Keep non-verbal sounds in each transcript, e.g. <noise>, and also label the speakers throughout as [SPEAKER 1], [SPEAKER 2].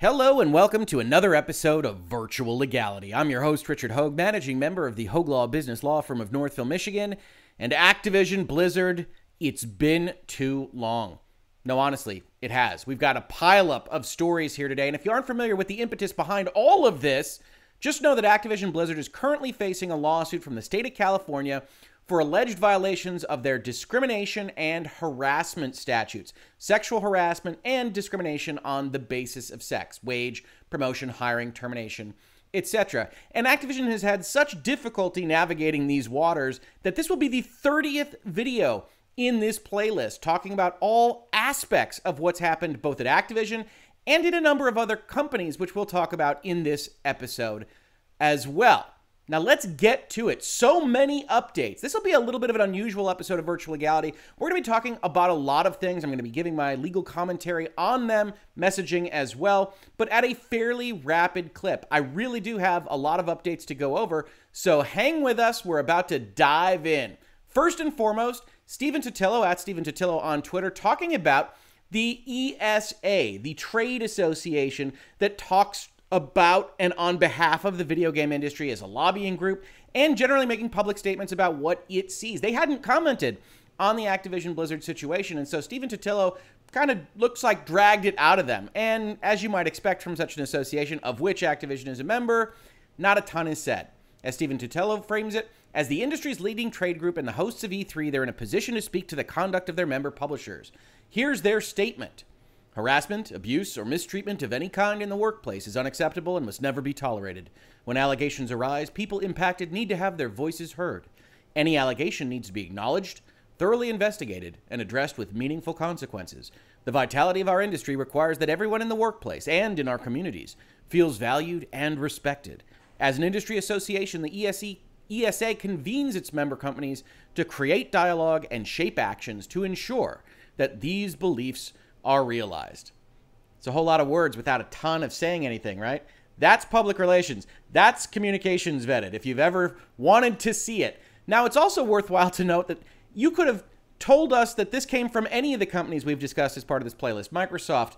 [SPEAKER 1] Hello and welcome to another episode of Virtual Legality. I'm your host, Richard Hogue, managing member of the Hogue Law Business Law Firm of Northville, Michigan. And Activision Blizzard, it's been too long. No, honestly, it has. We've got a pileup of stories here today. And if you aren't familiar with the impetus behind all of this, just know that Activision Blizzard is currently facing a lawsuit from the state of California for alleged violations of their discrimination and harassment statutes, sexual harassment and discrimination on the basis of sex, wage, promotion, hiring, termination, etc. And Activision has had such difficulty navigating these waters that this will be the 30th video in this playlist talking about all aspects of what's happened both at Activision and in a number of other companies, which we'll talk about in this episode as well. Now let's get to it. So many updates. This will be a little bit of an unusual episode of Virtual Legality. We're going to be talking about a lot of things. I'm going to be giving my legal commentary on them, messaging as well, but at a fairly rapid clip. I really do have a lot of updates to go over, so hang with us. We're about to dive in. First and foremost, Stephen Totilo at Stephen Totilo on Twitter talking about the ESA, the trade association that talks about and on behalf of the video game industry as a lobbying group and generally making public statements about what it sees. They hadn't commented on the Activision Blizzard situation, and so Stephen Totilo kind of looks like dragged it out of them. And as you might expect from such an association, of which Activision is a member, not a ton is said. As Stephen Totilo frames it, as the industry's leading trade group and the hosts of E3, they're in a position to speak to the conduct of their member publishers. Here's their statement. Harassment, abuse, or mistreatment of any kind in the workplace is unacceptable and must never be tolerated. When allegations arise, people impacted need to have their voices heard. Any allegation needs to be acknowledged, thoroughly investigated, and addressed with meaningful consequences. The vitality of our industry requires that everyone in the workplace and in our communities feels valued and respected. As an industry association, the ESE, ESA convenes its member companies to create dialogue and shape actions to ensure that these beliefs are realized. It's a whole lot of words without a ton of saying anything, right? That's public relations. That's communications vetted if you've ever wanted to see it. Now, it's also worthwhile to note that you could have told us that this came from any of the companies we've discussed as part of this playlist Microsoft,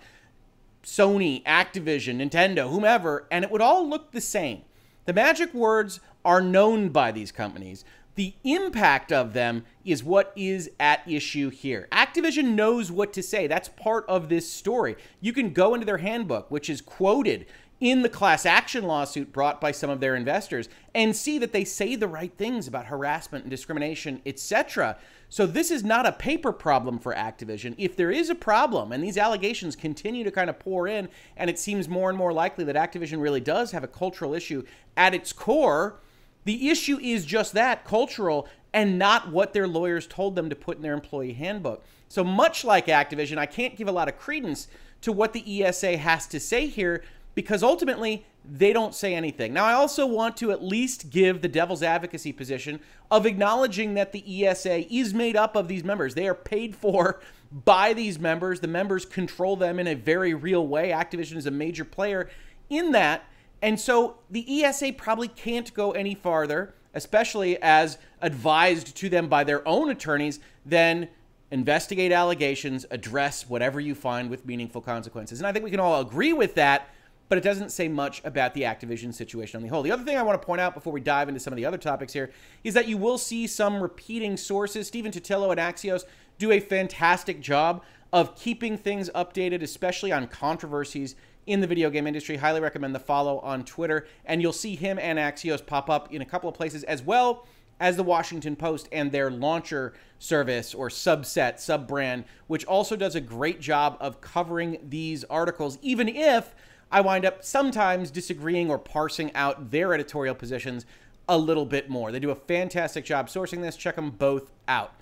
[SPEAKER 1] Sony, Activision, Nintendo, whomever, and it would all look the same. The magic words are known by these companies. The impact of them is what is at issue here. Activision knows what to say. That's part of this story. You can go into their handbook, which is quoted in the class action lawsuit brought by some of their investors, and see that they say the right things about harassment and discrimination, etc. So this is not a paper problem for Activision. If there is a problem and these allegations continue to kind of pour in and it seems more and more likely that Activision really does have a cultural issue at its core, the issue is just that cultural and not what their lawyers told them to put in their employee handbook. So, much like Activision, I can't give a lot of credence to what the ESA has to say here because ultimately they don't say anything. Now, I also want to at least give the devil's advocacy position of acknowledging that the ESA is made up of these members. They are paid for <laughs> by these members. The members control them in a very real way. Activision is a major player in that. And so the ESA probably can't go any farther, especially as advised to them by their own attorneys, than investigate allegations, address whatever you find with meaningful consequences. And I think we can all agree with that, but it doesn't say much about the Activision situation on the whole. The other thing I want to point out before we dive into some of the other topics here is that you will see some repeating sources. Stephen Totilo and Axios do a fantastic job of keeping things updated, especially on controversies in the video game industry. Highly recommend the follow on Twitter, and you'll see him and Axios pop up in a couple of places as well as the Washington Post and their launcher service or subset, sub brand, which also does a great job of covering these articles, even if I wind up sometimes disagreeing or parsing out their editorial positions a little bit more. They do a fantastic job sourcing this. Check them both out.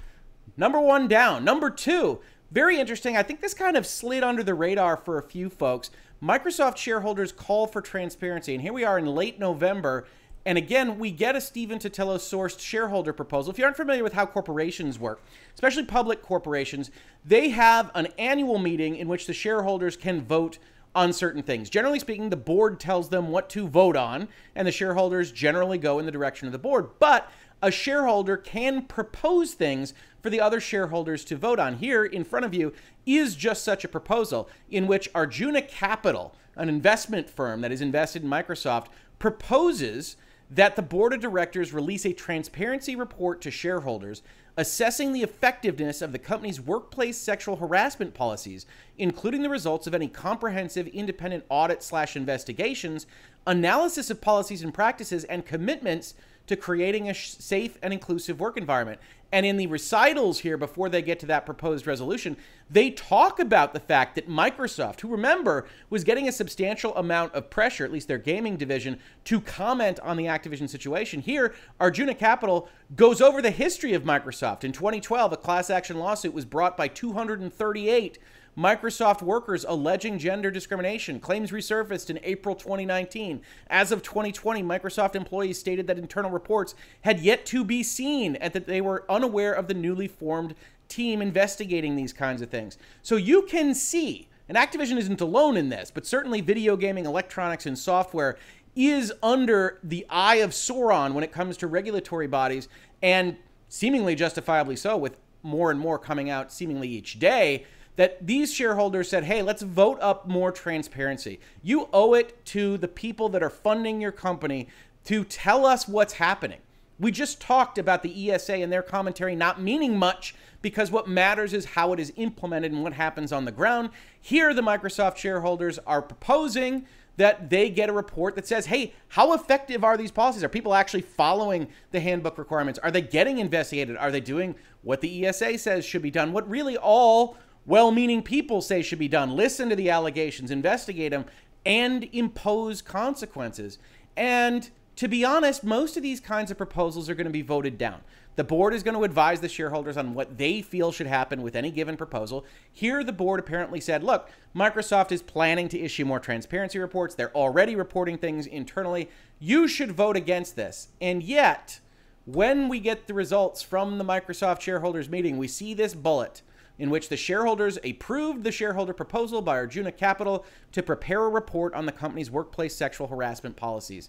[SPEAKER 1] Number one down. Number two, very interesting. I think this kind of slid under the radar for a few folks. Microsoft shareholders call for transparency. And here we are in late November. And again, we get a Stephen Totilo sourced shareholder proposal. If you aren't familiar with how corporations work, especially public corporations, they have an annual meeting in which the shareholders can vote on certain things. Generally speaking, the board tells them what to vote on, and the shareholders generally go in the direction of the board. But a shareholder can propose things for the other shareholders to vote on. Here in front of you is just such a proposal in which Arjuna Capital, an investment firm that is invested in Microsoft, proposes that the board of directors release a transparency report to shareholders assessing the effectiveness of the company's workplace sexual harassment policies, including the results of any comprehensive independent audit slash investigations, analysis of policies and practices, and commitments to creating a safe and inclusive work environment. And in the recitals here, before they get to that proposed resolution, they talk about the fact that Microsoft, who remember was getting a substantial amount of pressure, at least their gaming division, to comment on the Activision situation. Here, Arjuna Capital goes over the history of Microsoft. In 2012, a class action lawsuit was brought by 238 Microsoft workers alleging gender discrimination. Claims resurfaced in April 2019. As of 2020, Microsoft employees stated that internal reports had yet to be seen and that they were unaware of the newly formed team investigating these kinds of things. So you can see, and Activision isn't alone in this, but certainly video gaming, electronics, and software is under the eye of Sauron when it comes to regulatory bodies, and seemingly justifiably so, with more and more coming out seemingly each day that these shareholders said, hey, let's vote up more transparency. You owe it to the people that are funding your company to tell us what's happening. We just talked about the ESA and their commentary not meaning much because what matters is how it is implemented and what happens on the ground. Here, the Microsoft shareholders are proposing that they get a report that says, hey, how effective are these policies? Are people actually following the handbook requirements? Are they getting investigated? Are they doing what the ESA says should be done? What really all well meaning people say should be done. Listen to the allegations, investigate them, and impose consequences. And to be honest, most of these kinds of proposals are going to be voted down. The board is going to advise the shareholders on what they feel should happen with any given proposal. Here, the board apparently said, look, Microsoft is planning to issue more transparency reports. They're already reporting things internally. You should vote against this. And yet, when we get the results from the Microsoft shareholders meeting, we see this bullet in which the shareholders approved the shareholder proposal by Arjuna Capital to prepare a report on the company's workplace sexual harassment policies.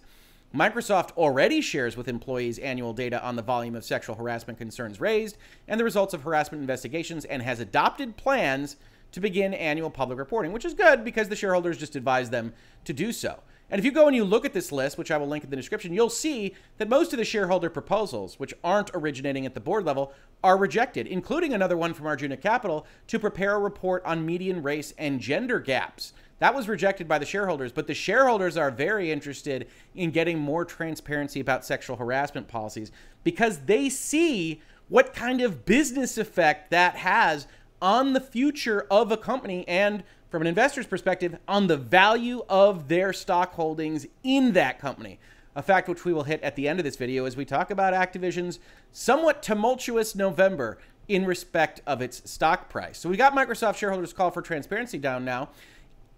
[SPEAKER 1] Microsoft already shares with employees annual data on the volume of sexual harassment concerns raised and the results of harassment investigations and has adopted plans to begin annual public reporting, which is good because the shareholders just advised them to do so. And if you go and you look at this list, which I will link in the description, you'll see that most of the shareholder proposals, which aren't originating at the board level, are rejected, including another one from Arjuna Capital to prepare a report on median race and gender gaps. That was rejected by the shareholders, but the shareholders are very interested in getting more transparency about sexual harassment policies because they see what kind of business effect that has on the future of a company and from an investor's perspective on the value of their stock holdings in that company. A fact which we will hit at the end of this video as we talk about Activision's somewhat tumultuous November in respect of its stock price. So we got Microsoft shareholders call for transparency down now.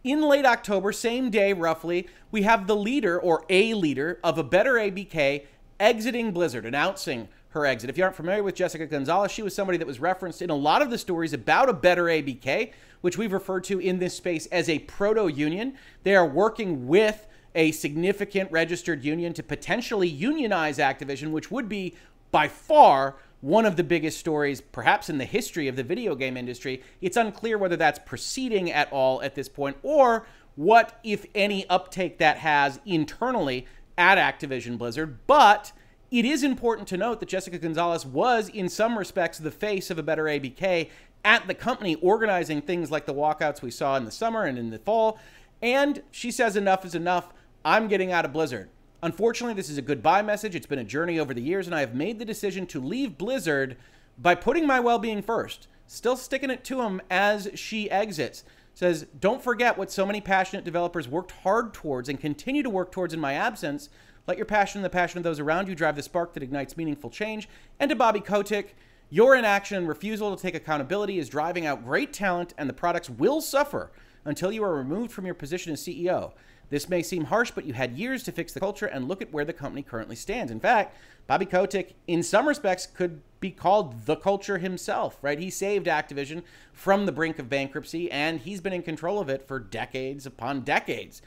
[SPEAKER 1] In late October, same day roughly, we have the leader or a leader of a better ABK exiting Blizzard, announcing her exit. If you aren't familiar with Jessica Gonzalez, she was somebody that was referenced in a lot of the stories about a better ABK, which we've referred to in this space as a proto union. They are working with a significant registered union to potentially unionize Activision, which would be by far one of the biggest stories, perhaps in the history of the video game industry. It's unclear whether that's proceeding at all at this point or what, if any, uptake that has internally at Activision Blizzard. But it is important to note that Jessica Gonzalez was, in some respects, the face of a better ABK at the company, organizing things like the walkouts we saw in the summer and in the fall. And she says, enough is enough. I'm getting out of Blizzard. Unfortunately, this is a goodbye message. It's been a journey over the years, and I have made the decision to leave Blizzard by putting my well being first. Still sticking it to him as she exits. Says, don't forget what so many passionate developers worked hard towards and continue to work towards in my absence let your passion and the passion of those around you drive the spark that ignites meaningful change. And to Bobby Kotick, your inaction and refusal to take accountability is driving out great talent, and the products will suffer until you are removed from your position as CEO. This may seem harsh, but you had years to fix the culture, and look at where the company currently stands. In fact, Bobby Kotick, in some respects, could be called the culture himself, right? He saved Activision from the brink of bankruptcy, and he's been in control of it for decades upon decades.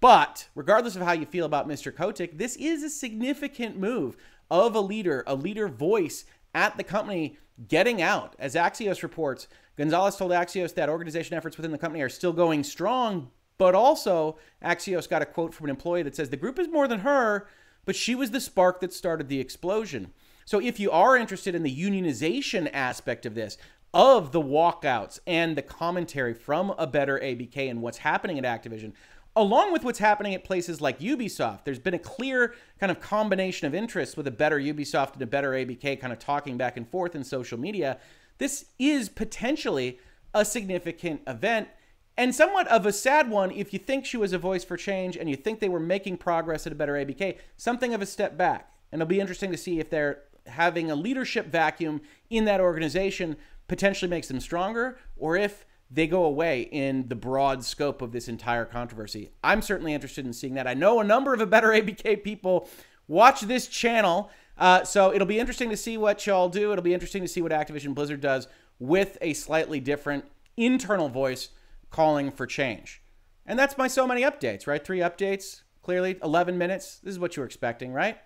[SPEAKER 1] But regardless of how you feel about Mr. Kotick, this is a significant move of a leader, a leader voice at the company getting out. As Axios reports, Gonzalez told Axios that organization efforts within the company are still going strong, But also, Axios got a quote from an employee that says the group is more than her, but she was the spark that started the explosion. So if you are interested in the unionization aspect of this, of the walkouts and the commentary from a better ABK and what's happening at Activision, along with what's happening at places like Ubisoft, there's been a clear kind of combination of interests with a better Ubisoft and a better ABK kind of talking back and forth in social media. This is potentially a significant event and somewhat of a sad one if you think she was a voice for change and you think they were making progress at a better ABK, something of a step back. And it'll be interesting to see if they're having a leadership vacuum in that organization potentially makes them stronger or if they go away in the broad scope of this entire controversy. I'm certainly interested in seeing that. I know a number of a better <laughs> ABK people watch this channel. Uh, so it'll be interesting to see what y'all do. It'll be interesting to see what Activision Blizzard does with a slightly different internal voice calling for change. And that's my so many updates, right? Three updates, clearly 11 minutes. This is what you were expecting, right?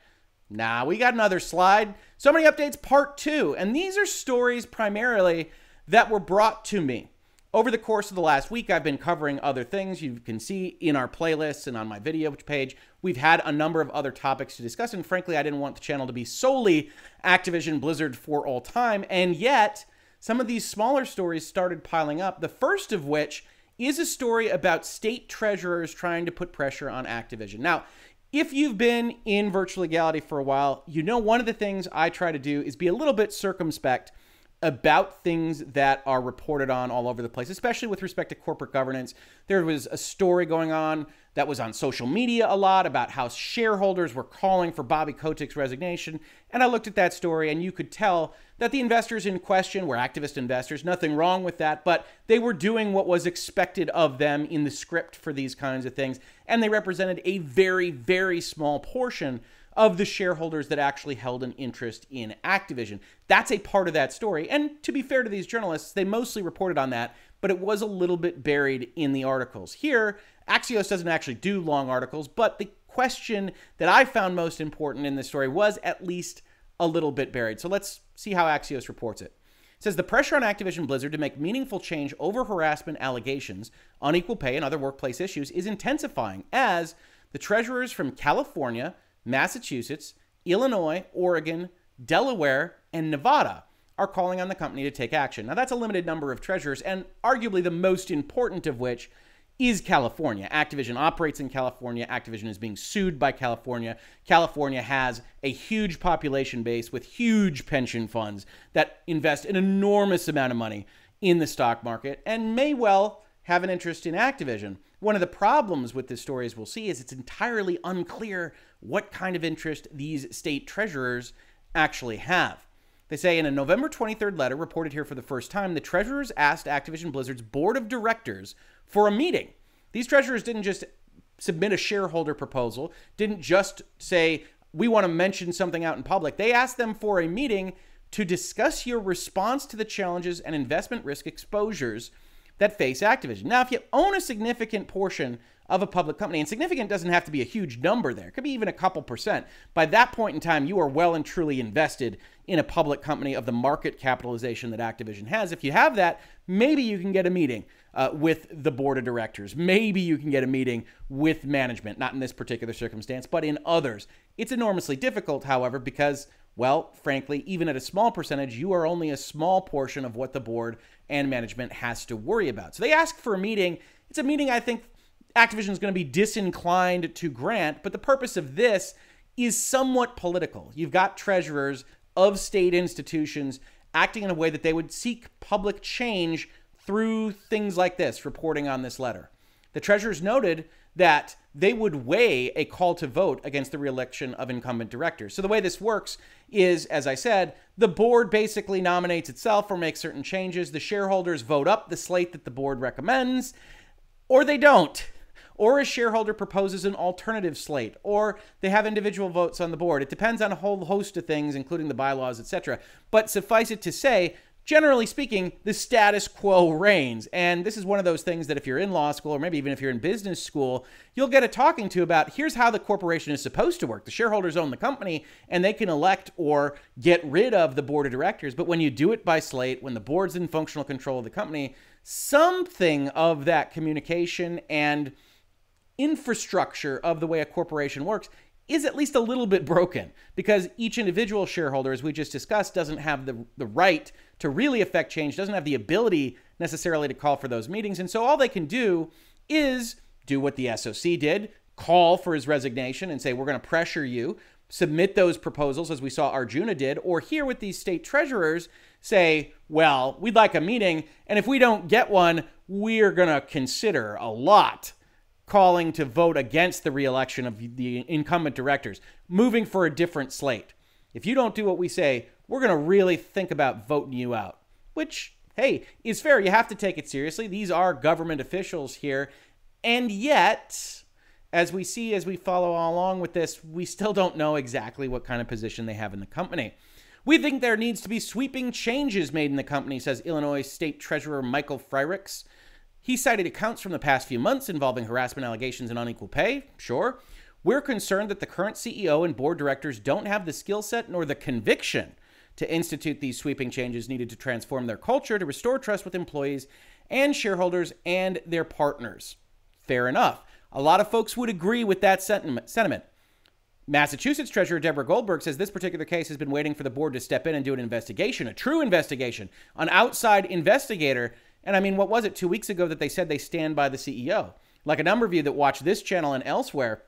[SPEAKER 1] Nah, we got another slide. So many updates, part two. And these are stories primarily that were brought to me. Over the course of the last week, I've been covering other things. You can see in our playlists and on my video page, we've had a number of other topics to discuss. And frankly, I didn't want the channel to be solely Activision Blizzard for all time. And yet, some of these smaller stories started piling up. The first of which is a story about state treasurers trying to put pressure on Activision. Now, if you've been in virtual legality for a while, you know one of the things I try to do is be a little bit circumspect about things that are reported on all over the place, especially with respect to corporate governance. There was a story going on that was on social media a lot about how shareholders were calling for Bobby Kotick's resignation. And I looked at that story, and you could tell that the investors in question were activist investors. Nothing wrong with that, but they were doing what was expected of them in the script for these kinds of things. And they represented a very, very small portion of the shareholders that actually held an interest in Activision. That's a part of that story. And to be fair to these journalists, they mostly reported on that, but it was a little bit buried in the articles. Here, Axios doesn't actually do long articles, but the question that I found most important in this story was at least a little bit buried. So let's see how Axios reports it. It says the pressure on Activision Blizzard to make meaningful change over harassment allegations, unequal pay, and other workplace issues is intensifying as the treasurers from California, Massachusetts, Illinois, Oregon, Delaware, and Nevada are calling on the company to take action. Now, that's a limited number of treasurers, and arguably the most important of which is California. Activision operates in California. Activision is being sued by California. California has a huge population base with huge pension funds that invest an enormous amount of money in the stock market and may well have an interest in Activision. One of the problems with this story, as we'll see, is it's entirely unclear what kind of interest these state treasurers actually have. They say in a November 23rd letter reported here for the first time, the treasurers asked Activision Blizzard's board of directors for a meeting. These treasurers didn't just submit a shareholder proposal, didn't just say, we want to mention something out in public. They asked them for a meeting to discuss your response to the challenges and investment risk exposures that face Activision. Now, if you own a significant portion of a public company, and significant doesn't have to be a huge number there, it could be even a couple percent. By that point in time, you are well and truly invested in a public company of the market capitalization that Activision has. If you have that, maybe you can get a meeting uh, with the board of directors. Maybe you can get a meeting with management, not in this particular circumstance, but in others. It's enormously difficult, however, because well, frankly, even at a small percentage, you are only a small portion of what the board and management has to worry about. So they ask for a meeting. It's a meeting I think Activision is going to be disinclined to grant, but the purpose of this is somewhat political. You've got treasurers of state institutions acting in a way that they would seek public change through things like this, reporting on this letter. The treasurers noted that they would weigh a call to vote against the reelection of incumbent directors. So the way this works is, as I said, the board basically nominates itself or makes certain changes. The shareholders vote up the slate that the board recommends, or they don't. Or a shareholder proposes an alternative slate, or they have individual votes on the board. It depends on a whole host of things, including the bylaws, etc. But suffice it to say, generally speaking, the status quo reigns. And this is one of those things that if you're in law school, or maybe even if you're in business school, you'll get a talking to about here's how the corporation is supposed to work. The shareholders own the company and they can elect or get rid of the board of directors. But when you do it by slate, when the board's in functional control of the company, something of that communication and infrastructure of the way a corporation works is at least a little bit broken because each individual shareholder, as we just discussed, doesn't have the, the right to really affect change, doesn't have the ability necessarily to call for those meetings. And so all they can do is do what the SOC did call for his resignation and say, we're going to pressure you, submit those proposals as we saw Arjuna did, or here with these state treasurers say, well, we'd like a meeting, and if we don't get one, we're going to consider a lot calling to vote against the reelection of the incumbent directors, moving for a different slate. If you don't do what we say, we're going to really think about voting you out, which, hey, is fair. You have to take it seriously. These are government officials here. And yet, as we see as we follow along with this, we still don't know exactly what kind of position they have in the company. We think there needs to be sweeping changes made in the company, says Illinois State Treasurer Michael Frerichs. He cited accounts from the past few months involving harassment allegations and unequal pay. Sure. We're concerned that the current CEO and board directors don't have the skill set nor the conviction to institute these sweeping changes needed to transform their culture to restore trust with employees and shareholders and their partners. Fair enough. A lot of folks would agree with that sentiment. Massachusetts Treasurer Deborah Goldberg says this particular case has been waiting for the board to step in and do an investigation, a true investigation, an outside investigator. And I mean, what was it two weeks ago that they said they stand by the CEO? Like a number of you that watch this channel and elsewhere,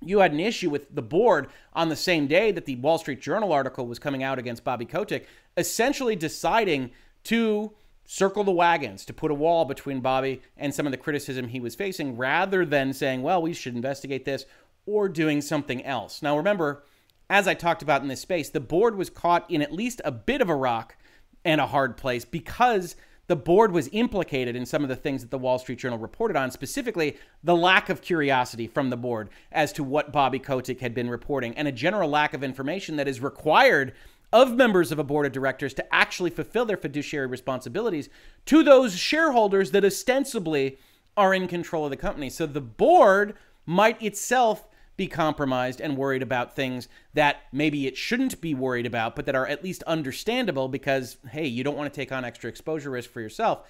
[SPEAKER 1] you had an issue with the board on the same day that the Wall Street Journal article was coming out against Bobby Kotick, essentially deciding to circle the wagons to put a wall between Bobby and some of the criticism he was facing rather than saying, well, we should investigate this or doing something else. Now, remember, as I talked about in this space, the board was caught in at least a bit of a rock and a hard place because the board was implicated in some of the things that the Wall Street Journal reported on, specifically the lack of curiosity from the board as to what Bobby Kotick had been reporting and a general lack of information that is required of members of a board of directors to actually fulfill their fiduciary responsibilities to those shareholders that ostensibly are in control of the company. So the board might itself be compromised and worried about things that maybe it shouldn't be worried about, but that are at least understandable because, hey, you don't want to take on extra exposure risk for yourself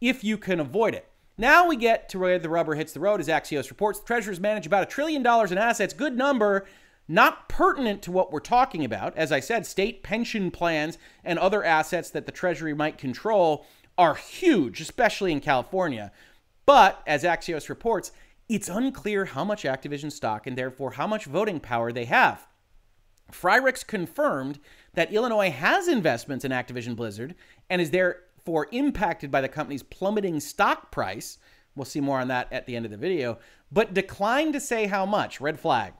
[SPEAKER 1] if you can avoid it. Now we get to where the rubber hits the road, as Axios reports. The Treasurers manage about a trillion dollars in assets. Good number not pertinent to what we're talking about. As I said, state pension plans and other assets that the Treasury might control are huge, especially in California. But as Axios reports, it's unclear how much Activision stock and therefore how much voting power they have. Frerichs confirmed that Illinois has investments in Activision Blizzard and is therefore impacted by the company's plummeting stock price. We'll see more on that at the end of the video, but declined to say how much. Red flag.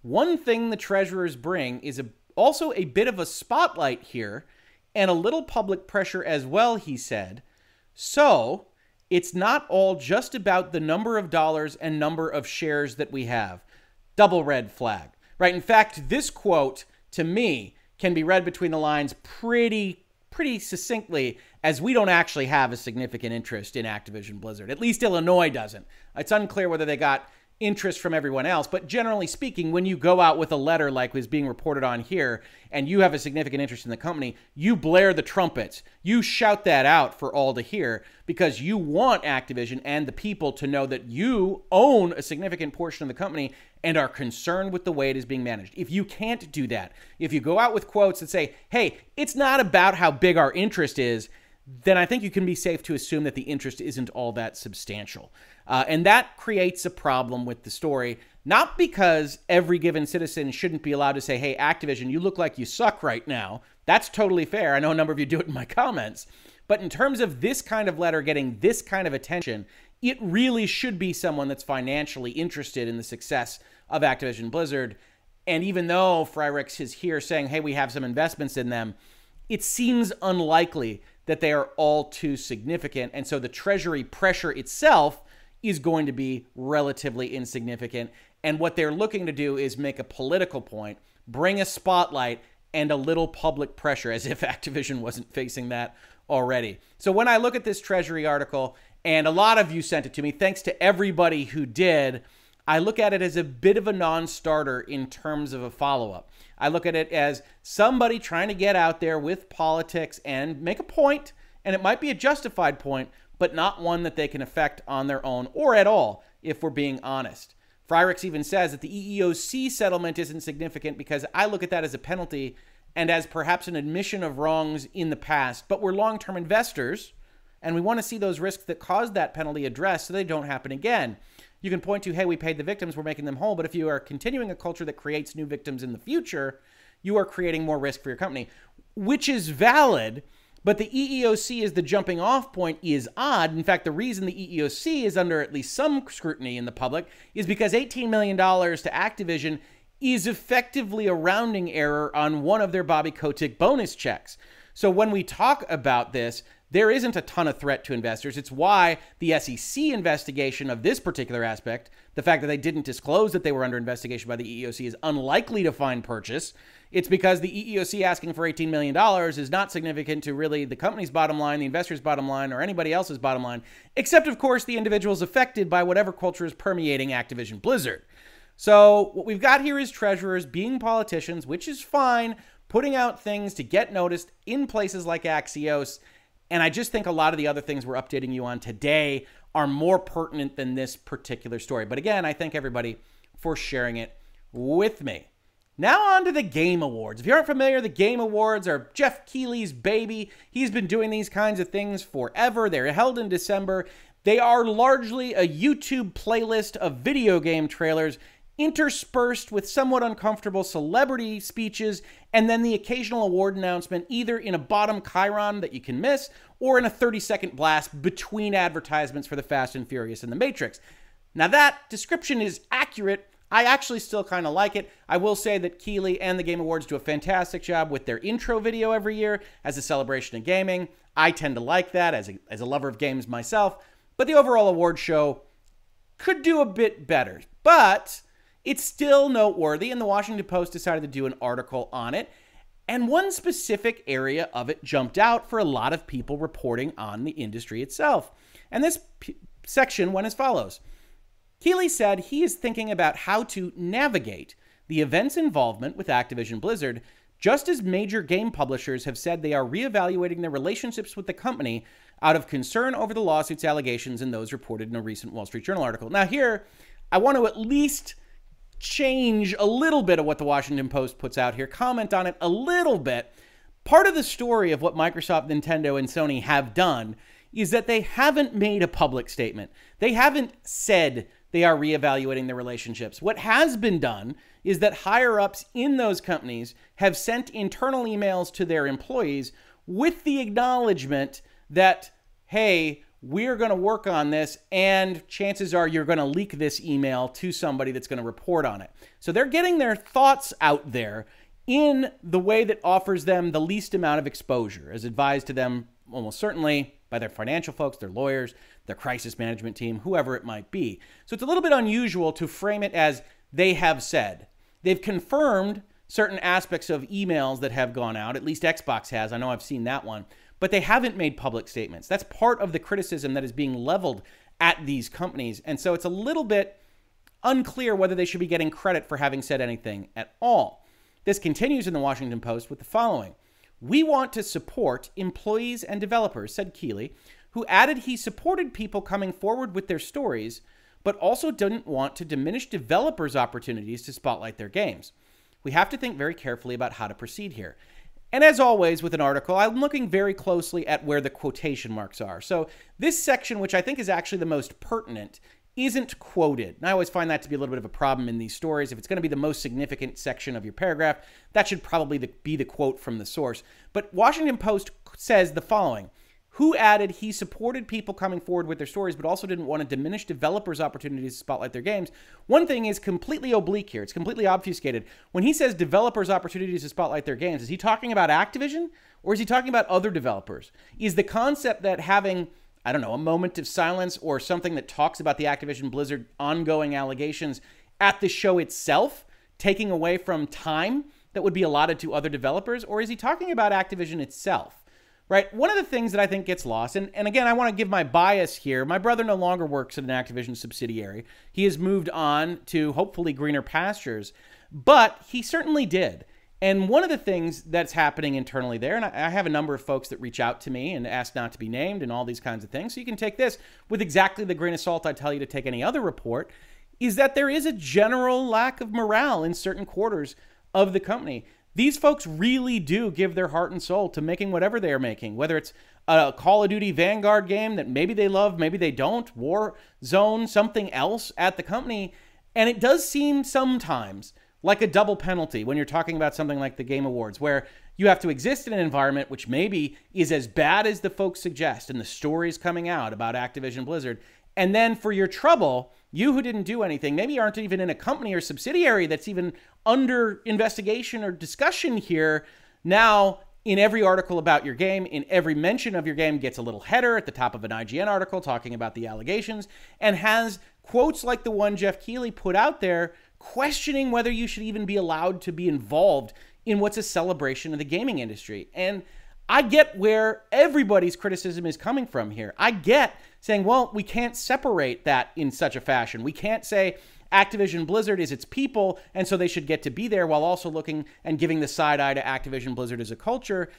[SPEAKER 1] One thing the treasurers bring is a, also a bit of a spotlight here and a little public pressure as well, he said. So, it's not all just about the number of dollars and number of shares that we have. Double red flag, right? In fact, this quote to me can be read between the lines pretty pretty succinctly as we don't actually have a significant interest in Activision Blizzard. At least Illinois doesn't. It's unclear whether they got interest from everyone else. But generally speaking, when you go out with a letter like was being reported on here and you have a significant interest in the company, you blare the trumpets. You shout that out for all to hear because you want Activision and the people to know that you own a significant portion of the company and are concerned with the way it is being managed. If you can't do that, if you go out with quotes that say, hey, it's not about how big our interest is, then I think you can be safe to assume that the interest isn't all that substantial. Uh, and that creates a problem with the story, not because every given citizen shouldn't be allowed to say, hey, Activision, you look like you suck right now. That's totally fair. I know a number of you do it in my comments. But in terms of this kind of letter getting this kind of attention, it really should be someone that's financially interested in the success of Activision Blizzard. And even though Frerichs is here saying, hey, we have some investments in them, it seems unlikely that they are all too significant. And so the Treasury pressure itself is going to be relatively insignificant. And what they're looking to do is make a political point, bring a spotlight and a little public pressure, as if <laughs> Activision wasn't facing that already. So when I look at this Treasury article, and a lot of you sent it to me, thanks to everybody who did, I look at it as a bit of a non starter in terms of a follow up. I look at it as somebody trying to get out there with politics and make a point, and it might be a justified point, but not one that they can affect on their own or at all, if we're being honest. Frerichs even says that the EEOC settlement isn't significant because I look at that as a penalty and as perhaps an admission of wrongs in the past, but we're long term investors and we want to see those risks that caused that penalty addressed so they don't happen again. You can point to, hey, we paid the victims, we're making them whole, but if you are continuing a culture that creates new victims in the future, you are creating more risk for your company, which is valid. But the EEOC as the jumping off point is odd. In fact, the reason the EEOC is under at least some scrutiny in the public is because $18 million to Activision is effectively a rounding error on one of their Bobby Kotick bonus checks. So when we talk about this, there isn't a ton of threat to investors. It's why the SEC investigation of this particular aspect, the fact that they didn't disclose that they were under investigation by the EEOC, is unlikely to find purchase. It's because the EEOC asking for $18 million is not significant to really the company's bottom line, the investor's bottom line, or anybody else's bottom line, except, of course, the individuals affected by whatever culture is permeating Activision Blizzard. So, what we've got here is treasurers being politicians, which is fine, putting out things to get noticed in places like Axios. And I just think a lot of the other things we're updating you on today are more pertinent than this particular story. But again, I thank everybody for sharing it with me. Now, on to the Game Awards. If you aren't familiar, the Game Awards are Jeff Keighley's baby. He's been doing these kinds of things forever. They're held in December. They are largely a YouTube playlist of video game trailers interspersed with somewhat uncomfortable celebrity speeches, and then the occasional award announcement, either in a bottom chyron that you can miss or in a 30 second blast between advertisements for The Fast and Furious and The Matrix. Now, that description is accurate. I actually still kind of like it. I will say that Keighley and the Game Awards do a fantastic job with their intro video every year as a celebration of gaming. I tend to like that as a, as a lover of games myself, but the overall award show could do a bit better. But it's still noteworthy, and the Washington Post decided to do an article on it. And one specific area of it jumped out for a lot of people reporting on the industry itself. And this p- section went as follows Keighley said he is thinking about how to navigate the event's involvement with Activision Blizzard, just as major game publishers have said they are reevaluating their relationships with the company out of concern over the lawsuit's allegations and those reported in a recent Wall Street Journal article. Now, here, I want to at least change a little bit of what the Washington Post puts out here, comment on it a little bit. Part of the story of what Microsoft, Nintendo, and Sony have done is that they haven't made a public statement. They haven't said they are reevaluating their relationships. What has been done is that higher ups in those companies have sent internal emails to their employees with the acknowledgement that, hey, we're going to work on this, and chances are you're going to leak this email to somebody that's going to report on it. So they're getting their thoughts out there in the way that offers them the least amount of exposure, as advised to them almost certainly by their financial folks, their lawyers, their crisis management team, whoever it might be. So it's a little bit unusual to frame it as they have said. They've confirmed certain aspects of emails that have gone out, at least Xbox has. I know I've seen that one but they haven't made public statements. That's part of the criticism that is being leveled at these companies. And so it's a little bit unclear whether they should be getting credit for having said anything at all. This continues in the Washington Post with the following We want to support employees and developers, said Keighley, who added he supported people coming forward with their stories, but also didn't want to diminish developers' opportunities to spotlight their games. We have to think very carefully about how to proceed here. And as always with an article, I'm looking very closely at where the quotation marks are. So this section, which I think is actually the most pertinent, isn't quoted. And I always find that to be a little bit of a problem in these stories. If it's going to be the most significant section of your paragraph, that should probably be the quote from the source. But Washington Post says the following who added he supported people coming forward with their stories, but also didn't want to diminish developers' opportunities to spotlight their games. One thing is completely oblique here. It's completely obfuscated. When he says developers' opportunities to spotlight their games, is he talking about Activision or is he talking about other developers? Is the concept that having I don't know, a moment of silence or something that talks about the Activision Blizzard ongoing allegations at the show itself, taking away from time that would be allotted to other developers? Or is he talking about Activision itself? Right? One of the things that I think gets lost, and, and again, I want to give my bias here. My brother no longer works at an Activision subsidiary. He has moved on to hopefully greener pastures, but he certainly did. And one of the things that's happening internally there, and I have a number of folks that reach out to me and ask not to be named and all these kinds of things. So you can take this with exactly the grain of salt I tell you to take any other report, is that there is a general lack of morale in certain quarters of the company. These folks really do give their heart and soul to making whatever they are making, whether it's a Call of Duty Vanguard game that maybe they love, maybe they don't, War Zone, something else at the company. And it does seem sometimes like a double penalty when you're talking about something like the Game Awards, where you have to exist in an environment which maybe is as bad as the folks suggest and the stories coming out about Activision Blizzard. And then for your trouble, you who didn't do anything, maybe aren't even in a company or subsidiary that's even under investigation or discussion here, now in every article about your game, in every mention of your game, gets a little header at the top of an IGN article talking about the allegations and has quotes like the one Jeff Keighley put out there questioning whether you should even be allowed to be involved in what's a celebration of the gaming industry. And I get where everybody's criticism is coming from here. I get saying, well, we can't separate that in such a fashion. We can't say Activision Blizzard is its people, and so they should get to be there while also looking and giving the side eye to Activision Blizzard as a culture.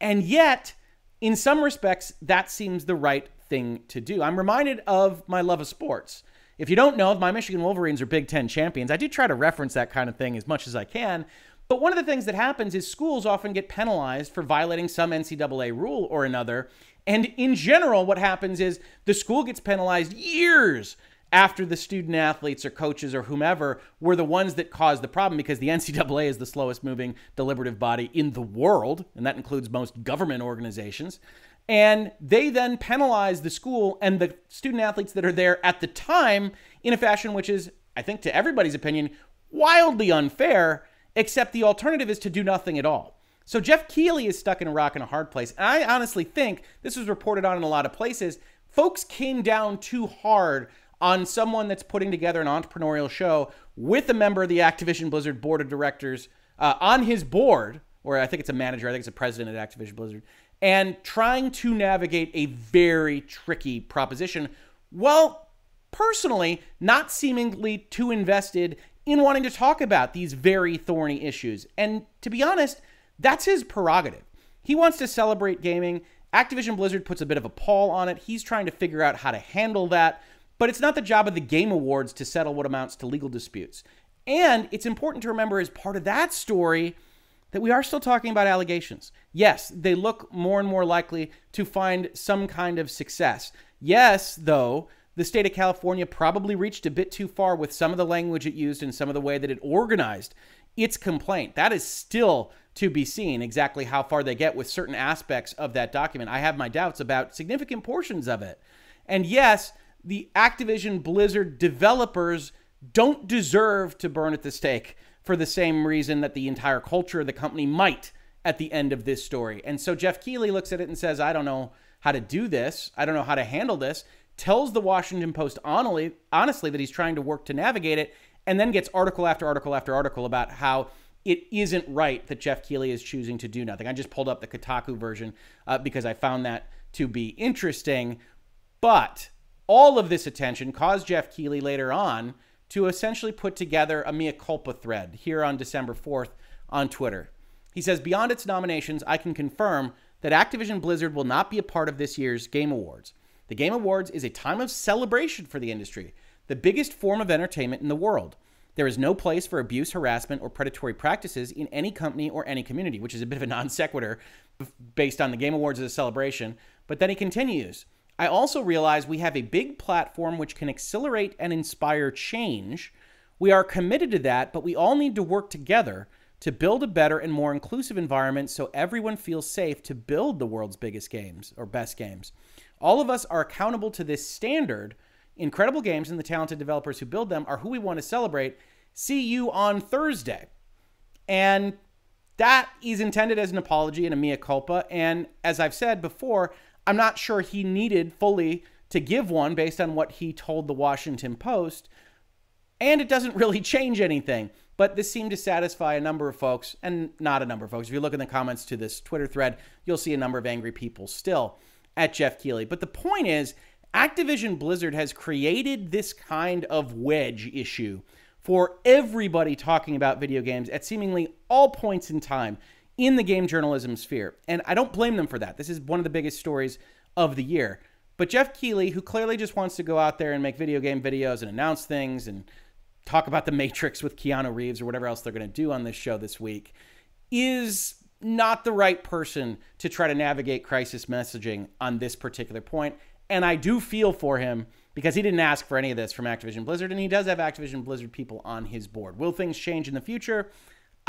[SPEAKER 1] And yet, in some respects, that seems the right thing to do. I'm reminded of my love of sports. If you don't know, my Michigan Wolverines are Big Ten champions. I do try to reference that kind of thing as much as I can. But one of the things that happens is schools often get penalized for violating some NCAA rule or another. And in general, what happens is the school gets penalized years after the student athletes or coaches or whomever were the ones that caused the problem because the <laughs> NCAA is the slowest moving deliberative body in the world, and that includes most government organizations. And they then penalize the school and the student athletes that are there at the time in a fashion which is, I think, to everybody's opinion, wildly unfair, except the alternative is to do nothing at all. So Jeff Keighley is stuck in a rock and a hard place. And I honestly think this was reported on in a lot of places. Folks came down too hard on someone that's putting together an entrepreneurial show with a member of the Activision Blizzard board of directors uh, on his board, or I think it's a manager, I think it's a president at Activision Blizzard, and trying to navigate a very tricky proposition. Well, personally, not seemingly too invested in wanting to talk about these very thorny issues. And to be honest, that's his prerogative. He wants to celebrate gaming. Activision Blizzard puts a bit of a pall on it. He's trying to figure out how to handle that. But it's not the job of the Game Awards to settle what amounts to legal disputes. And it's important to remember as part of that story that we are still talking about allegations. Yes, they look more and more likely to find some kind of success. Yes, though, the state of California probably reached a bit too far with some of the language it used and some of the way that it organized its complaint. That is still to be seen exactly how far they get with certain aspects of that document. I have my doubts about significant portions of it. And yes, the Activision Blizzard developers don't deserve to burn at the stake for the same reason that the entire culture of the company might at the end of this story. And so Jeff Keighley looks at it and says, I don't know how to do this. I don't know how to handle this. Tells the Washington Post honestly, honestly that he's trying to work to navigate it, and then gets article after article after article about how it isn't right that Jeff Keighley is choosing to do nothing. I just pulled up the Kotaku version uh, because I found that to be interesting. But all of this attention caused Jeff Keighley later on to essentially put together a mea culpa thread here on December 4th on Twitter. He says, Beyond its nominations, I can confirm that Activision Blizzard will not be a part of this year's Game Awards. The Game Awards is a time of celebration for the industry, the biggest form of entertainment in the world. There is no place for abuse, harassment, or predatory practices in any company or any community, which is a bit of a non sequitur <laughs> based on the Game Awards as a celebration. But then he continues I also realize we have a big platform which can accelerate and inspire change. We are committed to that, but we all need to work together to build a better and more inclusive environment so everyone feels safe to build the world's biggest games or best games. All of us are accountable to this standard. Incredible games and the talented developers who build them are who we want to celebrate. See you on Thursday. And that is intended as an apology and a mea culpa. And as I've said before, I'm not sure he needed fully to give one based on what he told the Washington Post. And it doesn't really <laughs> change anything. But this seemed to satisfy a number of folks, and not a number of folks. If you look in the comments to this Twitter thread, you'll see a number of angry people still at Jeff Keighley. But the point is, Activision Blizzard has created this kind of wedge issue for everybody talking about video games at seemingly all points in time in the game journalism sphere. And I don't blame them for that. This is one of the biggest stories of the year. But Geoff Keighley, who clearly just wants to go out there and make video game videos and announce things and talk about the Matrix with Keanu Reeves or whatever else they're going to do on this show this week, is not the right person to try to navigate crisis messaging on this particular point. And I do feel for him because he didn't ask for any of this from Activision Blizzard, and he does have Activision Blizzard people on his board. Will things change in the future?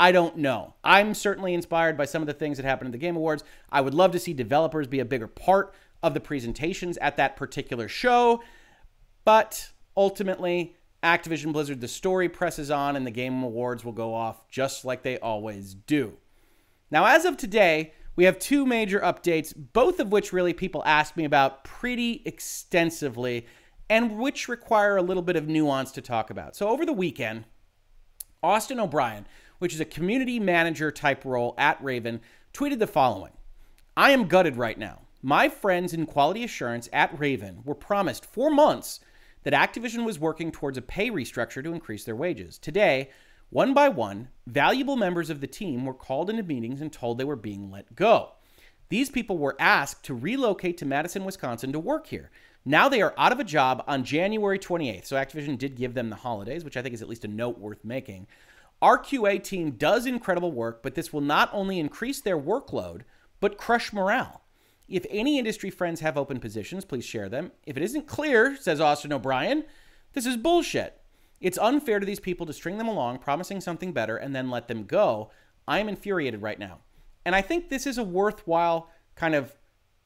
[SPEAKER 1] I don't know. I'm certainly inspired by some of the things that happened at the Game Awards. I would love to see developers be a bigger part of the presentations at that particular show, but ultimately, Activision Blizzard, the story presses on, and the Game Awards will go off just like they always do. Now, as of today, we have two major updates, both of which really people ask me about pretty extensively and which require a little bit of nuance to talk about. So, over the weekend, Austin O'Brien, which is a community manager type role at Raven, tweeted the following I am gutted right now. My friends in quality assurance at Raven were promised for months that Activision was working towards a pay restructure to increase their wages. Today, one by one, valuable members of the team were called into meetings and told they were being let go. These people were asked to relocate to Madison, Wisconsin to work here. Now they are out of a job on January 28th. So Activision did give them the holidays, which I think is at least a note worth making. Our QA team does incredible work, but this will not only increase their workload, but crush morale. If any industry friends have open positions, please share them. If it isn't clear, says Austin O'Brien, this is bullshit. It's unfair to these people to string them along, promising something better, and then let them go. I am infuriated right now. And I think this is a worthwhile kind of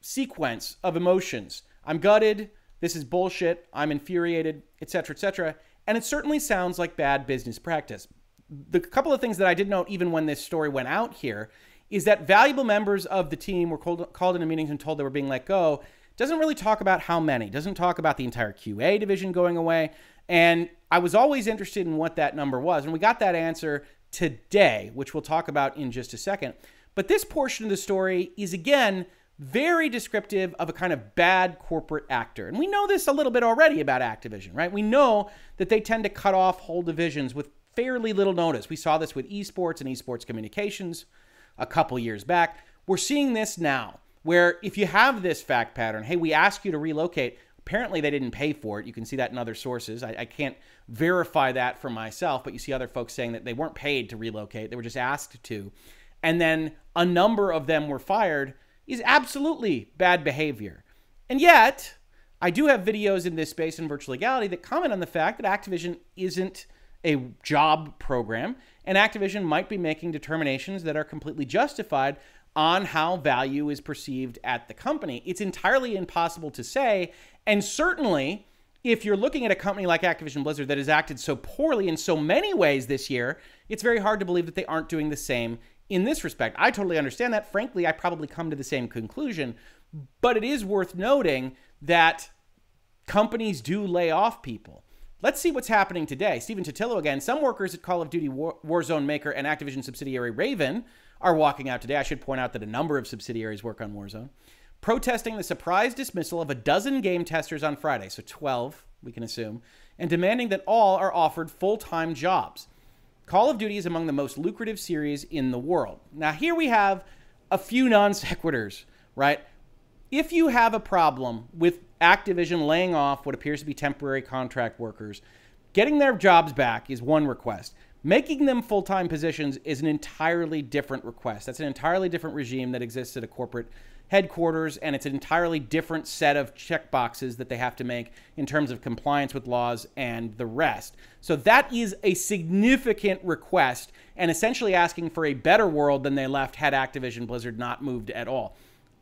[SPEAKER 1] sequence of emotions. I'm gutted. This is bullshit. I'm infuriated, etc., etc. And it certainly sounds like bad business practice. The couple of things that I did note, even when this story went out here, is that valuable members of the team were called, called into meetings and told they were being let go. Doesn't really talk about how many. Doesn't talk about the entire QA division going away. And I was always interested in what that number was. And we got that answer today, which we'll talk about in just a second. But this portion of the story is again very descriptive of a kind of bad corporate actor. And we know this a little bit already about Activision, right? We know that they tend to cut off whole divisions with fairly little notice. We saw this with esports and esports communications a couple years back. We're seeing this now, where if you have this fact pattern, hey, we ask you to relocate, apparently they didn't pay for it. You can see that in other sources. I, I can't verify that for myself, but you see other folks saying that they weren't paid to relocate, they were just asked to. And then a number of them were fired is absolutely bad behavior. And yet, I do have videos in this space in virtual legality that comment on the fact that Activision isn't a job program, and Activision might be making determinations that are completely justified on how value is perceived at the company. It's entirely impossible to say, and certainly if you're looking at a company like Activision Blizzard that has acted so poorly in so many ways this year, it's very hard to believe that they aren't doing the same in this respect. I totally understand that. Frankly, I probably come to the same conclusion. But it is worth noting that companies do lay off people. Let's see what's happening today. Stephen Totilo again. Some workers at Call of Duty War- Warzone maker and Activision subsidiary Raven are walking out today. I should point out that a number of subsidiaries work on Warzone, protesting the surprise dismissal of a dozen game testers on Friday, so 12, we can assume, and demanding that all are offered full time jobs. Call of Duty is among the most lucrative series in the world. Now, here we have a few non sequiturs, right? If you have a problem with Activision laying off what appears to be temporary contract workers, getting their jobs back is one request. Making them full time positions is an entirely different request. That's an entirely different regime that exists at a corporate headquarters, and it's an entirely different set of checkboxes that they have to make in terms of compliance with laws and the rest. So that is a significant request and essentially asking for a better world than they left had Activision Blizzard not moved at all.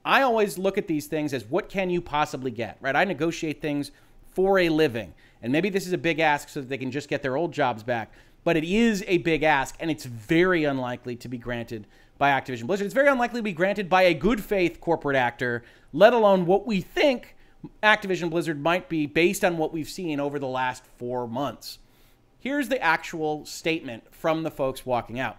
[SPEAKER 1] I always look at these things as what can you possibly get, right? I negotiate things for a living. And maybe this is a big ask so that they can just get their old jobs back, but it is a big ask and it's very unlikely to be granted by Activision Blizzard. It's very unlikely to be granted by a good faith corporate actor, let alone what we think Activision Blizzard might be based on what we've seen over the last four months. Here's the actual statement from the folks walking out.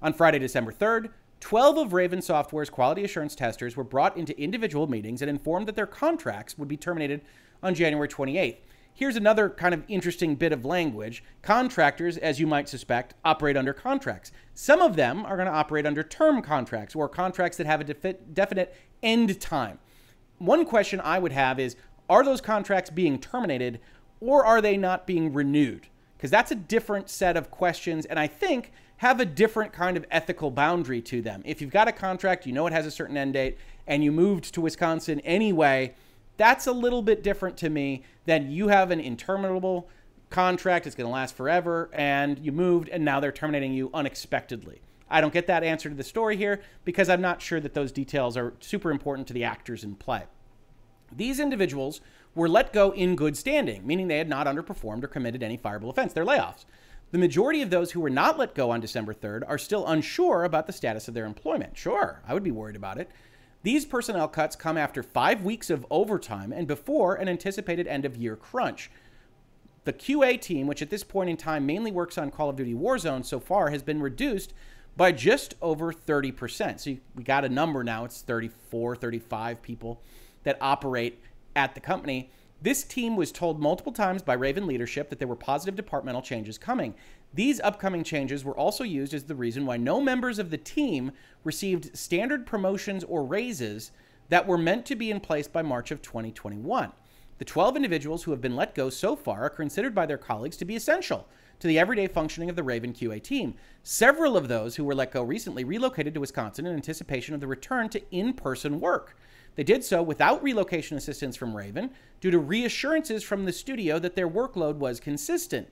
[SPEAKER 1] On Friday, December 3rd, 12 of Raven Software's quality assurance testers were brought into individual meetings and informed that their contracts would be terminated on January 28th. Here's another kind of interesting bit of language. Contractors, as you might suspect, operate under contracts. Some of them are going to operate under term contracts or contracts that have a defi- definite end time. One question I would have is are those contracts being terminated or are they not being renewed? Because that's a different set of questions, and I think have a different kind of ethical boundary to them. If you've got a contract, you know it has a certain end date, and you moved to Wisconsin anyway, that's a little bit different to me than you have an interminable contract, it's going to last forever, and you moved, and now they're terminating you unexpectedly. I don't get that answer to the story here because I'm not sure that those details are super important to the actors in play. These individuals were let go in good standing, meaning they had not underperformed or committed any fireable offense. They're layoffs. The majority of those who were not let go on December 3rd are still unsure about the status of their employment. Sure, I would be worried about it. These personnel cuts come after five weeks of overtime and before an anticipated end of year crunch. The QA team, which at this point in time mainly works on Call of Duty Warzone so far, has been reduced by just over 30%. So we got a number now, it's 34, 35 people that operate at the company. This team was told multiple times by Raven leadership that there were positive departmental changes coming. These upcoming changes were also used as the reason why no members of the team received standard promotions or raises that were meant to be in place by March of 2021. The 12 individuals who have been let go so far are considered by their colleagues to be essential to the everyday functioning of the Raven QA team. Several of those who were let go recently relocated to Wisconsin in anticipation of the return to in person work. They did so without relocation assistance from Raven due to reassurances from the studio that their workload was consistent.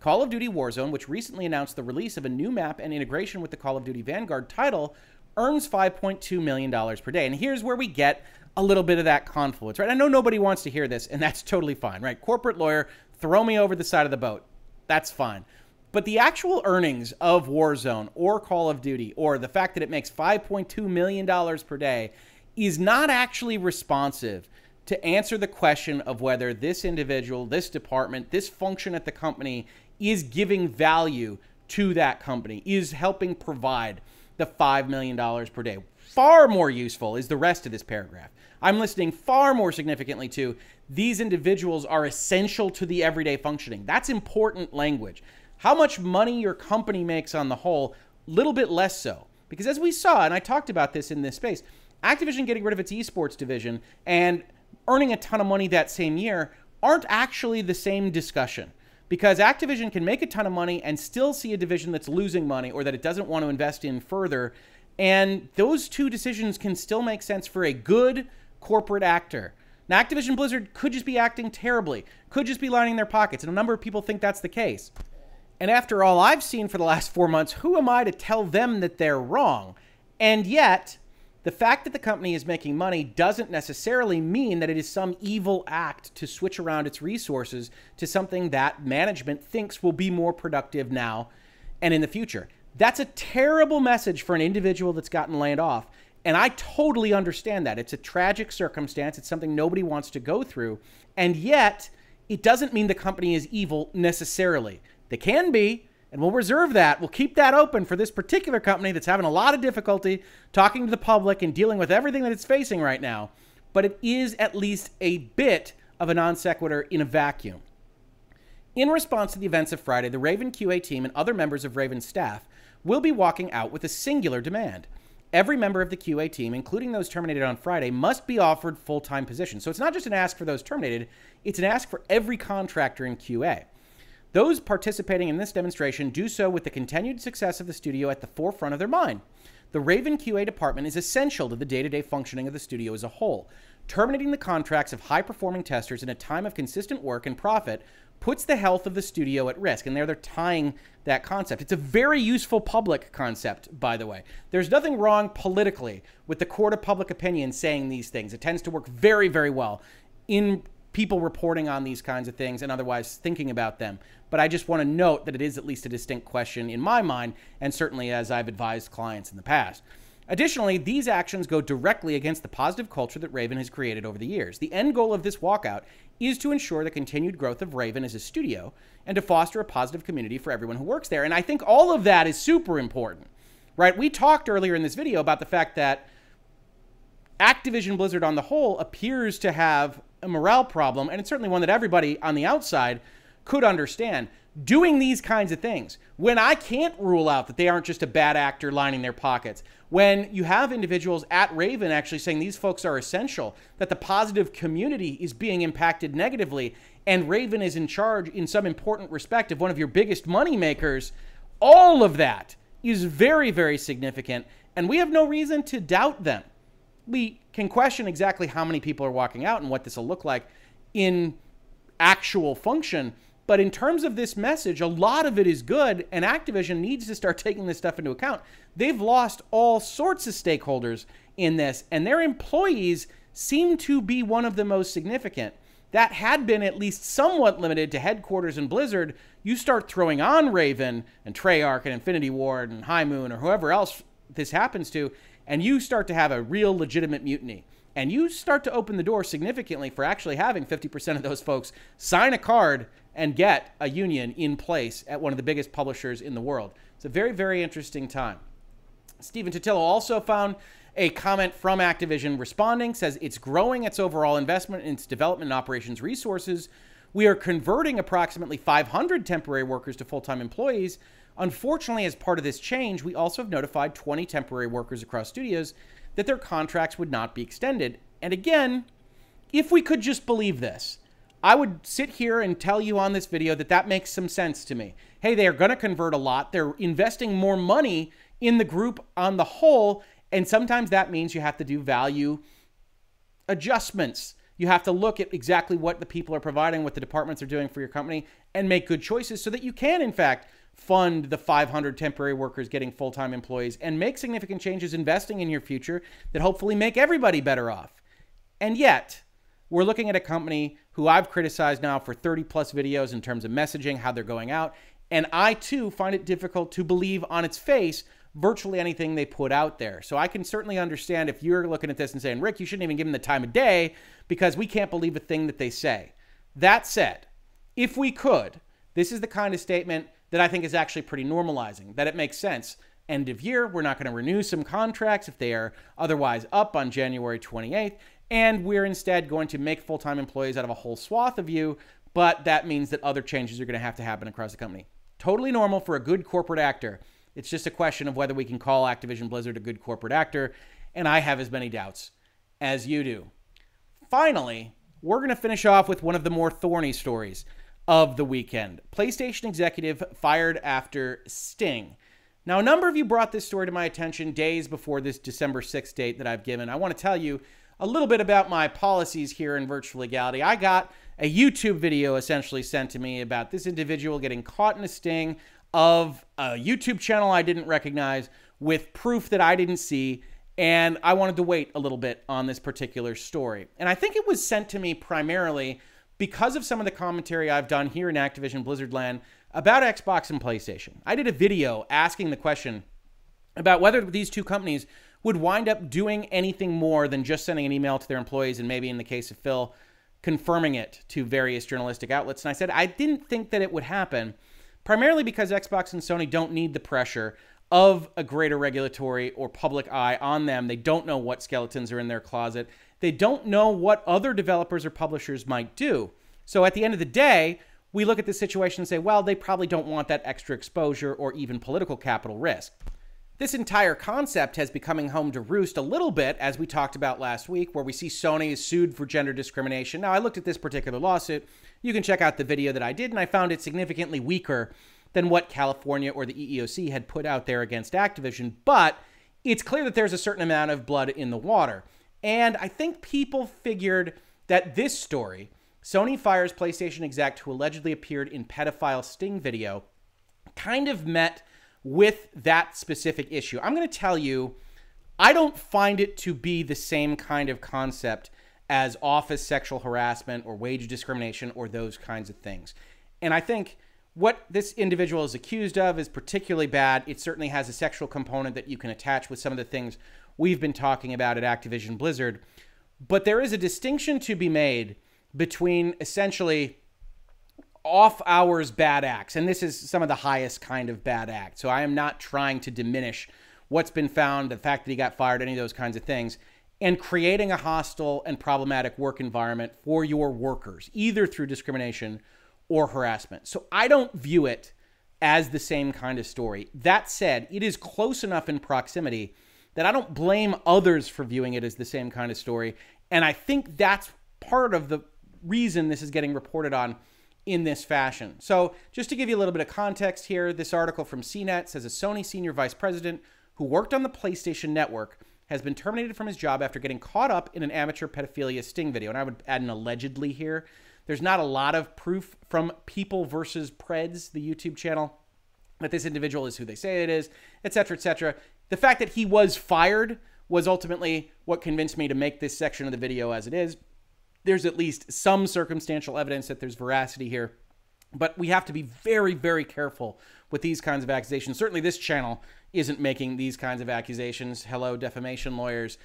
[SPEAKER 1] Call of Duty Warzone, which recently announced the release of a new map and integration with the Call of Duty Vanguard title, earns $5.2 million per day. And here's where we get a little bit of that confluence, right? I know nobody wants to hear this, and that's totally fine, right? Corporate lawyer, throw me over the side of the boat. That's fine. But the actual earnings of Warzone or Call of Duty, or the fact that it makes $5.2 million per day, is not actually responsive to answer the question of whether this individual, this department, this function at the company is giving value to that company, is helping provide the $5 million per day. Far more useful is the rest of this paragraph. I'm listening far more significantly to these individuals are essential to the everyday functioning. That's important language. How much money your company makes on the whole, little bit less so. Because as we saw, and I talked about this in this space, Activision getting rid of its esports division and earning a ton of money that same year aren't actually the same discussion because Activision can make a ton of money and still see a division that's losing money or that it doesn't want to invest in further. And those two decisions can still make sense for a good corporate actor. Now, Activision Blizzard could just be acting terribly, could just be lining their pockets, and a number of people think that's the case. And after all I've seen for the last four months, who am I to tell them that they're wrong? And yet, the fact that the company is making money doesn't necessarily mean that it is some evil act to switch around its resources to something that management thinks will be more productive now and in the future. That's a terrible message for an individual that's gotten laid off. And I totally understand that. It's a tragic circumstance. It's something nobody wants to go through. And yet, it doesn't mean the company is evil necessarily. They can be, and we'll reserve that. We'll keep that open for this particular company that's having a lot of difficulty talking to the public and dealing with everything that it's facing right now. But it is at least a bit of a non sequitur in a vacuum. In response to the events of Friday, the Raven QA team and other members of Raven's staff will be walking out with a singular demand. Every member of the QA team, including those terminated on Friday, must be offered full time positions. So it's not just an ask for those terminated, it's an ask for every contractor in QA. Those participating in this demonstration do so with the continued success of the studio at the forefront of their mind. The Raven QA department is essential to the day to day functioning of the studio as a whole. Terminating the contracts of high performing testers in a time of consistent work and profit puts the health of the studio at risk. And there they're tying that concept. It's a very useful public concept, by the way. There's nothing wrong politically with the court of public opinion saying these things. It tends to work very, very well in people reporting on these kinds of things and otherwise thinking about them. But I just want to note that it is at least a distinct question in my mind, and certainly as I've advised clients in the past. Additionally, these actions go directly against the positive culture that Raven has created over the years. The end goal of this walkout is to ensure the continued growth of Raven as a studio and to foster a positive community for everyone who works there. And I think all of that is super important, right? We talked earlier in this video about the fact that Activision Blizzard on the whole appears to have a morale problem, and it's certainly one that everybody on the outside could understand. Doing these kinds of things, when I can't rule out that they aren't just a bad actor lining their pockets, when you have individuals at Raven actually saying these folks are essential, that the positive community is being impacted negatively, and Raven is in charge in some important respect of one of your biggest money makers, all of that is very, very significant, and we have no reason to doubt them. We can question exactly how many people are walking out and what this will look like in actual function. But in terms of this message, a lot of it is good, and Activision needs to start <laughs> taking this stuff into account. They've lost all sorts of stakeholders in this, and their employees seem to be one of the most significant. That had been at least somewhat limited to headquarters and Blizzard. You start throwing on Raven and Treyarch and Infinity Ward and High Moon or whoever else this happens to, and you start to have a real legitimate mutiny. And you start to open the door significantly for actually having 50% of those folks sign a card and get a union in place at one of the biggest publishers in the world. It's a very, very interesting time. Stephen Totilo also found a comment from Activision responding says it's growing its overall investment in its development and operations resources. We are converting approximately 500 temporary workers to full time employees. Unfortunately, as part of this change, we also have notified 20 temporary workers across studios that their contracts would not be extended. And again, if we could just believe this, I would sit here and tell you on this video that that makes some sense to me. Hey, they are going to convert a lot. They're investing more money in the group on the whole. And sometimes that means you have to do value adjustments. You have to look at exactly what the people are providing, what the departments are doing for your company, and make good choices so that you can, in fact, fund the 500 temporary workers getting full time employees and make significant changes investing in your future that hopefully make everybody better off. And yet, we're looking at a company who I've criticized now for 30 plus videos in terms of messaging, how they're going out. And I too find it difficult to believe on its face virtually anything they put out there. So I can certainly understand if you're looking at this and saying, Rick, you shouldn't even give them the time of day because we can't believe a thing that they say. That said, if we could, this is the kind of statement that I think is actually pretty normalizing, that it makes sense. End of year, we're not going to renew some contracts if they are otherwise up on January 28th. And we're instead going to make full time employees out of a whole swath of you, but that means that other changes are going to have to happen across the company. Totally normal for a good corporate actor. It's just a question of whether we can call Activision Blizzard a good corporate actor, and I have as many doubts as you do. Finally, we're going to finish off with one of the more thorny stories of the weekend. PlayStation executive fired after Sting. Now, a number of you brought this story to my attention days before this December 6th date that I've given. I want to tell you a little bit about my policies here in virtual legality. I got a YouTube video essentially sent to me about this individual getting caught in a sting of a YouTube channel I didn't recognize with proof that I didn't see. And I wanted to wait a little bit on this particular story. And I think it was sent to me primarily because of some of the commentary I've done here in Activision Blizzard land about Xbox and PlayStation. I did a video asking the question about whether these two companies would wind up doing anything more than just sending an email to their employees and maybe in the case of Phil, confirming it to various journalistic outlets. And I said I didn't think that it would happen, primarily because Xbox and Sony don't need the pressure of a greater regulatory or public eye on them. They don't know what skeletons are in their closet. They don't know what other developers or publishers might do. So at the end of the day, we look at the situation and say, well, they probably don't want that extra exposure or even political capital risk. This entire concept has becoming home to roost a little bit, as we talked about last week, where we see Sony is sued for gender discrimination. Now, I looked at this particular lawsuit. You can check out the video that I did, and I found it significantly weaker than what California or the EEOC had put out there against Activision. But it's clear that there's a certain amount of blood in the water. And I think people figured that this story, Sony fires PlayStation exec who allegedly appeared in pedophile Sting video, kind of met with that specific issue. I'm going to tell you, I don't find it to be the same kind of concept as office sexual harassment or wage discrimination or those kinds of things. And I think what this individual is accused of is particularly bad. It certainly has a sexual component that you can attach with some of the things we've been talking about at Activision Blizzard. But there is a distinction to be made between essentially off hours bad acts, and this is some of the highest kind of bad act. So I am not trying to diminish what's been found, the fact that he got fired, any of those kinds of things, and creating a hostile and problematic work environment for your workers, either through discrimination or harassment. So I don't view it as the same kind of story. That said, it is close enough in proximity that I don't blame others for viewing it as the same kind of story. And I think that's part of the reason this is getting reported on in this fashion. So, just to give you a little bit of context here, this article from CNET says a Sony senior vice president who worked on the PlayStation Network has been terminated from his job after getting caught up in an amateur pedophilia sting video. And I would add an allegedly here. There's not a lot of proof from People versus Preds, the YouTube channel, that this individual is who they say it is, etc., etc. The fact that he was fired was ultimately what convinced me to make this section of the video as it is. There's at least some circumstantial evidence that there's veracity here. But we have to be very, very careful with these kinds of accusations. Certainly, this channel isn't making these kinds of accusations. Hello, defamation lawyers.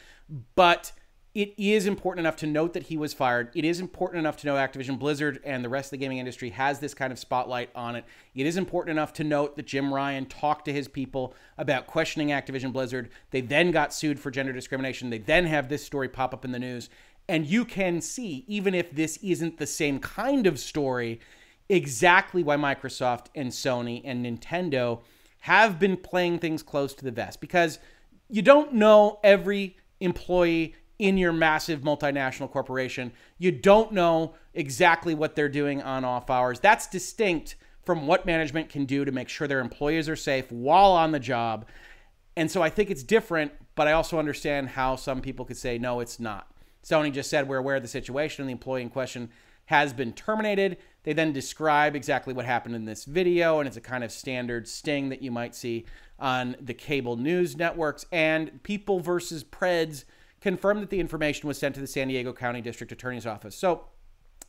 [SPEAKER 1] But it is important enough to note that he was fired. It is important enough to know Activision Blizzard and the rest of the gaming industry has this kind of spotlight on it. It is important enough to note that Jim Ryan talked to his people about questioning Activision Blizzard. They then got sued for gender discrimination. They then have this story pop up in the news. And you can see, even if this isn't the same kind of story, exactly why Microsoft and Sony and Nintendo have been playing things close to the vest because you don't know every employee in your massive multinational corporation. You don't know exactly what they're doing on off hours. That's distinct from what management can do to make sure their employees are safe while on the job. And so I think it's different, but I also understand how some people could say, no, it's not. Sony just said we're aware of the situation and the employee in question has been terminated. They then describe exactly what happened in this video, and it's a kind of standard sting that you might see on the cable news networks. And People versus Preds confirmed that the information was sent to the San Diego County District Attorney's Office. So,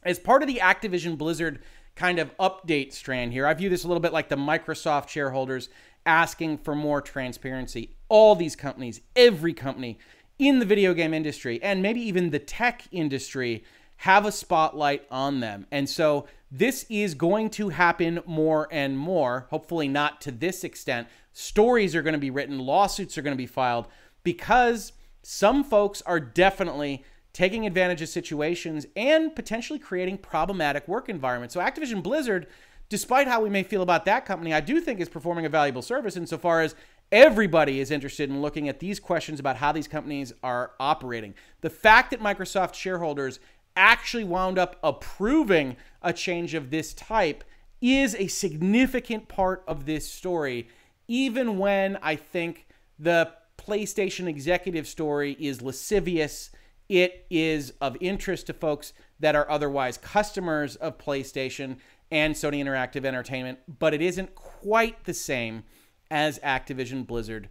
[SPEAKER 1] as part of the Activision Blizzard kind of update strand here, I view this a little bit like the Microsoft shareholders asking for more transparency. All these companies, every company in the video game industry, and maybe even the tech industry, have a spotlight on them. And so this is going to happen more and more, hopefully not to this extent. Stories are going to be written, lawsuits are going to be filed because some folks are definitely taking advantage of situations and potentially creating problematic work environments. So Activision Blizzard, despite how we may feel about that company, I do think is performing a valuable service insofar as everybody is interested in looking at these questions about how these companies are operating. The fact that Microsoft shareholders actually wound up approving a change of this type is a significant part of this story, even when I think the PlayStation executive story is lascivious. It is of interest to folks that are otherwise customers of PlayStation and Sony Interactive Entertainment, but it isn't quite the same as Activision Blizzard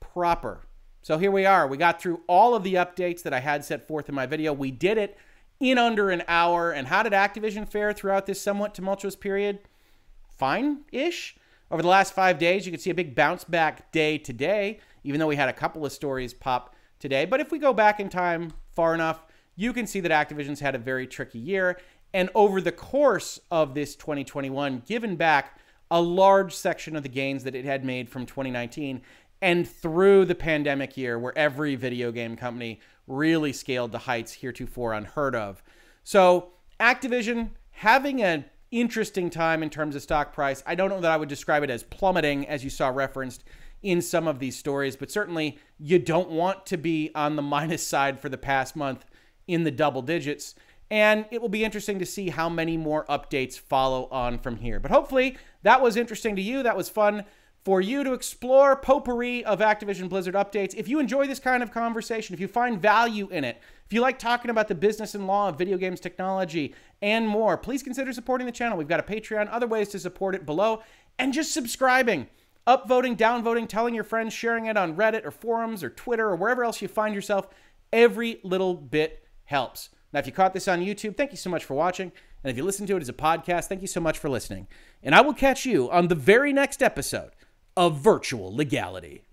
[SPEAKER 1] proper. So here we are. We got through all of the updates that I had set forth in my video. We did it in under an hour. And how did Activision fare throughout this somewhat tumultuous period? Fine ish. Over the last five days, you can see a big bounce back day today, even though we had a couple of stories pop today. But if we go back in time far enough, you can see that Activision's had a very tricky year. And over the course of this 2021, given back a large section of the gains that it had made from 2019 and through the pandemic year where every video game company really scaled to heights heretofore unheard of. So, Activision having an interesting time in terms of stock price. I don't know that I would describe it as plummeting, as you saw referenced in some of these stories, but certainly you don't want to be on the <laughs> minus side for the past month in the double digits. And it will be interesting to see how many more updates follow on from here. But hopefully that was interesting to you. That was fun for you to explore potpourri of Activision Blizzard updates. If you enjoy this kind of conversation, if you find value in it, if you like talking about the business and law of video games technology and more, please consider supporting the channel. We've got a Patreon, other ways to support it below, and just subscribing, upvoting, downvoting, telling your friends, sharing it on Reddit or forums or Twitter or wherever else you find yourself. Every little bit helps. Now, if you caught this on YouTube, thank you so much for watching. And if you listen to it as a podcast, thank you so much for listening. And I will catch you on the very next episode of Virtual Legality.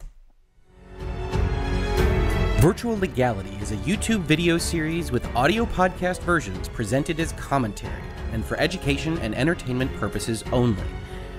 [SPEAKER 1] Virtual Legality is a YouTube video series with audio podcast versions presented as commentary and for education and entertainment purposes only.